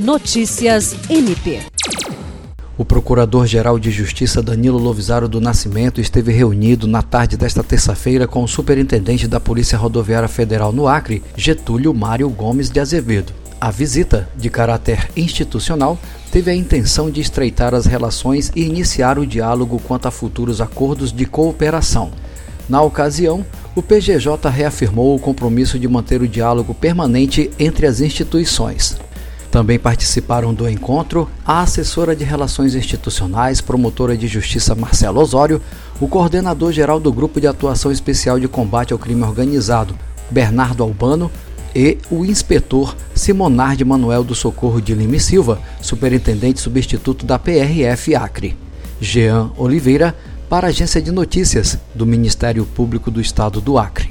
Notícias MP. O Procurador-Geral de Justiça Danilo Lovisaro do Nascimento esteve reunido na tarde desta terça-feira com o Superintendente da Polícia Rodoviária Federal no Acre, Getúlio Mário Gomes de Azevedo. A visita, de caráter institucional, teve a intenção de estreitar as relações e iniciar o diálogo quanto a futuros acordos de cooperação. Na ocasião, o PGJ reafirmou o compromisso de manter o diálogo permanente entre as instituições. Também participaram do encontro a assessora de Relações Institucionais, promotora de Justiça Marcelo Osório, o coordenador geral do Grupo de Atuação Especial de Combate ao Crime Organizado, Bernardo Albano, e o inspetor Simonar de Manuel do Socorro de Lima e Silva, superintendente substituto da PRF Acre. Jean Oliveira, para a Agência de Notícias do Ministério Público do Estado do Acre.